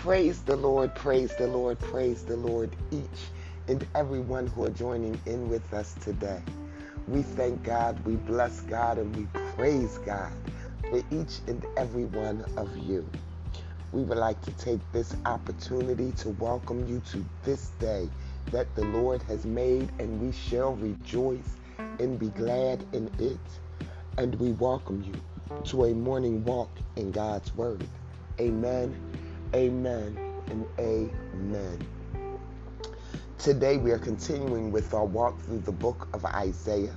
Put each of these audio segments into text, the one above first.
Praise the Lord, praise the Lord, praise the Lord, each and everyone who are joining in with us today. We thank God, we bless God, and we praise God for each and every one of you. We would like to take this opportunity to welcome you to this day that the Lord has made, and we shall rejoice and be glad in it. And we welcome you to a morning walk in God's Word. Amen, amen, and amen. Today we are continuing with our walk through the book of Isaiah.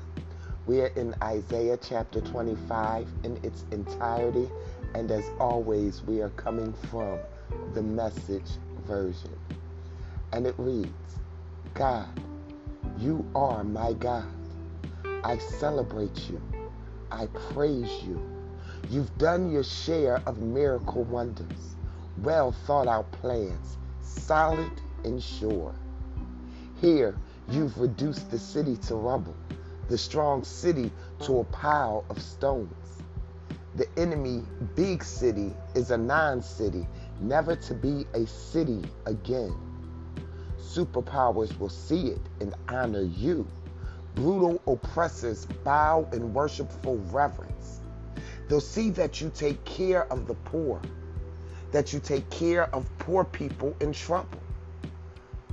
We are in Isaiah chapter 25 in its entirety, and as always, we are coming from the message version. And it reads God, you are my God. I celebrate you. I praise you. You've done your share of miracle wonders, well thought out plans, solid and sure. Here, you've reduced the city to rubble, the strong city to a pile of stones. The enemy, big city, is a non city, never to be a city again. Superpowers will see it and honor you. Brutal oppressors bow in worshipful reverence. They'll see that you take care of the poor, that you take care of poor people in trouble.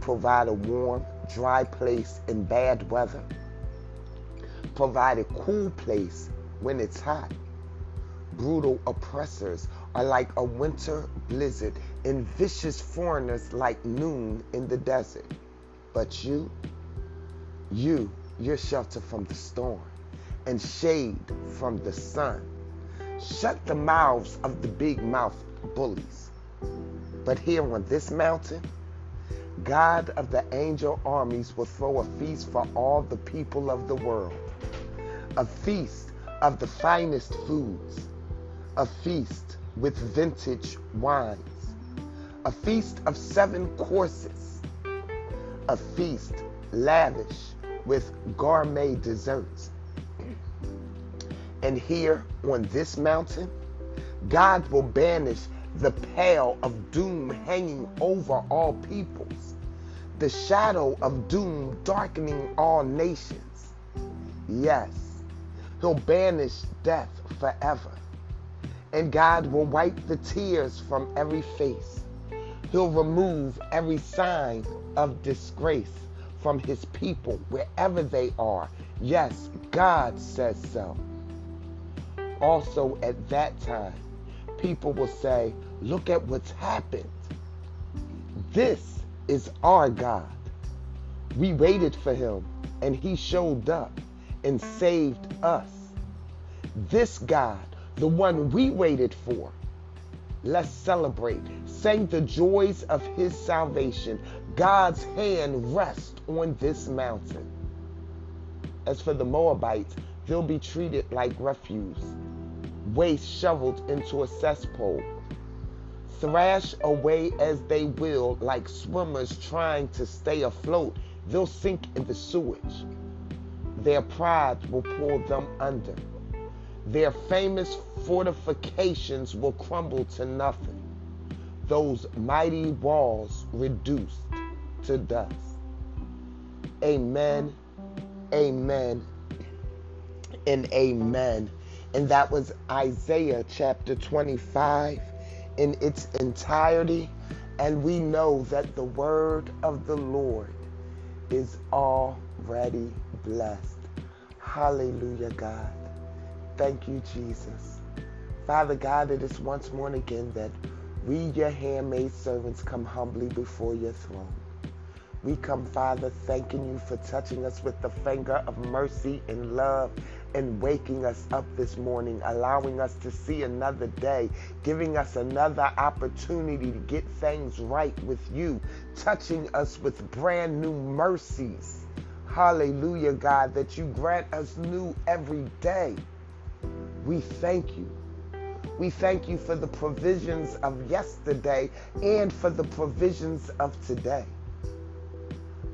Provide a warm, dry place in bad weather. Provide a cool place when it's hot. Brutal oppressors are like a winter blizzard and vicious foreigners like noon in the desert. But you, you, you're shelter from the storm and shade from the sun. Shut the mouths of the big mouthed bullies. But here on this mountain, God of the angel armies will throw a feast for all the people of the world. A feast of the finest foods. A feast with vintage wines. A feast of seven courses. A feast lavish with gourmet desserts. And here on this mountain, God will banish the pale of doom hanging over all peoples, the shadow of doom darkening all nations. Yes, He'll banish death forever, and God will wipe the tears from every face. He'll remove every sign of disgrace from His people wherever they are. Yes, God says so. Also, at that time, people will say, Look at what's happened. This is our God. We waited for him and he showed up and saved us. This God, the one we waited for. Let's celebrate. Sing the joys of his salvation. God's hand rests on this mountain. As for the Moabites, they'll be treated like refuse, waste shoveled into a cesspool thrash away as they will, like swimmers trying to stay afloat, they'll sink in the sewage. Their pride will pull them under. Their famous fortifications will crumble to nothing. Those mighty walls reduced to dust. Amen, amen, and amen. And that was Isaiah chapter 25 in its entirety, and we know that the word of the Lord is already blessed. Hallelujah, God. Thank you, Jesus. Father God, it is once more and again that we, your handmaid servants, come humbly before your throne. We come, Father, thanking you for touching us with the finger of mercy and love and waking us up this morning, allowing us to see another day, giving us another opportunity to get things right with you, touching us with brand new mercies. Hallelujah, God, that you grant us new every day. We thank you. We thank you for the provisions of yesterday and for the provisions of today.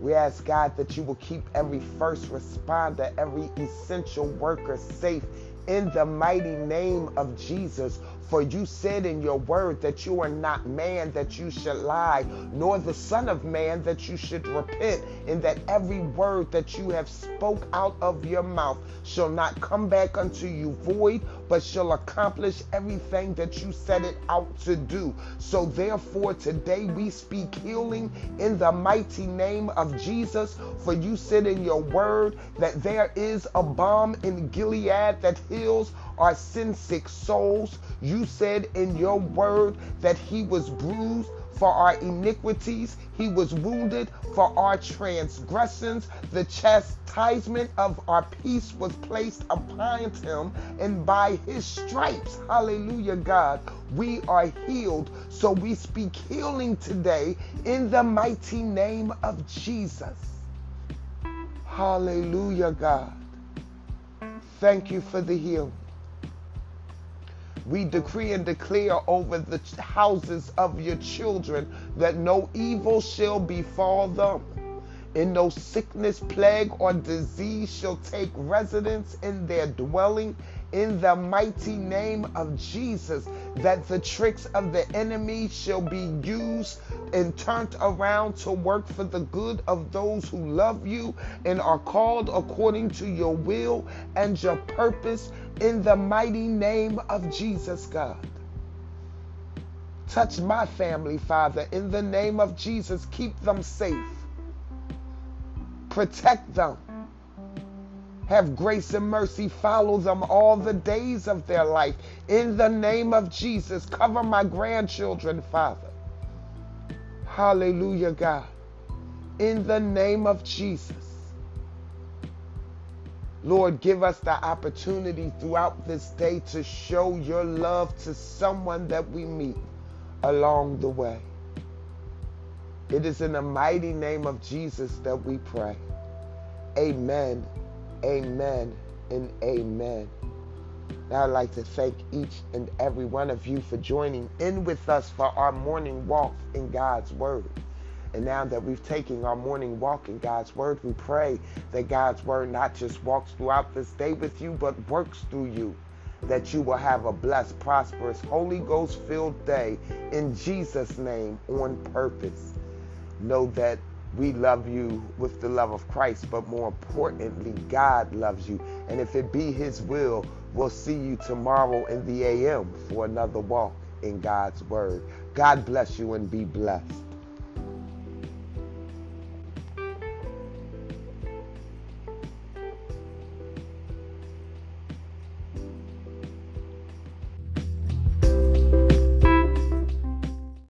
We ask God that you will keep every first responder, every essential worker safe in the mighty name of Jesus. For you said in your word that you are not man that you should lie, nor the Son of Man that you should repent, and that every word that you have spoke out of your mouth shall not come back unto you void, but shall accomplish everything that you set it out to do. So therefore, today we speak healing in the mighty name of Jesus. For you said in your word that there is a balm in Gilead that heals our sin sick souls. You said in your word that he was bruised for our iniquities, he was wounded for our transgressions. The chastisement of our peace was placed upon him, and by his stripes, hallelujah, God, we are healed. So we speak healing today in the mighty name of Jesus. Hallelujah, God. Thank you for the healing. We decree and declare over the houses of your children that no evil shall befall them. And no sickness, plague, or disease shall take residence in their dwelling in the mighty name of Jesus, that the tricks of the enemy shall be used and turned around to work for the good of those who love you and are called according to your will and your purpose in the mighty name of Jesus, God. Touch my family, Father, in the name of Jesus. Keep them safe. Protect them. Have grace and mercy follow them all the days of their life. In the name of Jesus, cover my grandchildren, Father. Hallelujah, God. In the name of Jesus. Lord, give us the opportunity throughout this day to show your love to someone that we meet along the way. It is in the mighty name of Jesus that we pray. Amen, amen, and amen. Now I'd like to thank each and every one of you for joining in with us for our morning walk in God's Word. And now that we've taken our morning walk in God's Word, we pray that God's Word not just walks throughout this day with you, but works through you. That you will have a blessed, prosperous, Holy Ghost filled day in Jesus' name on purpose. Know that we love you with the love of Christ, but more importantly, God loves you. And if it be His will, we'll see you tomorrow in the AM for another walk in God's Word. God bless you and be blessed.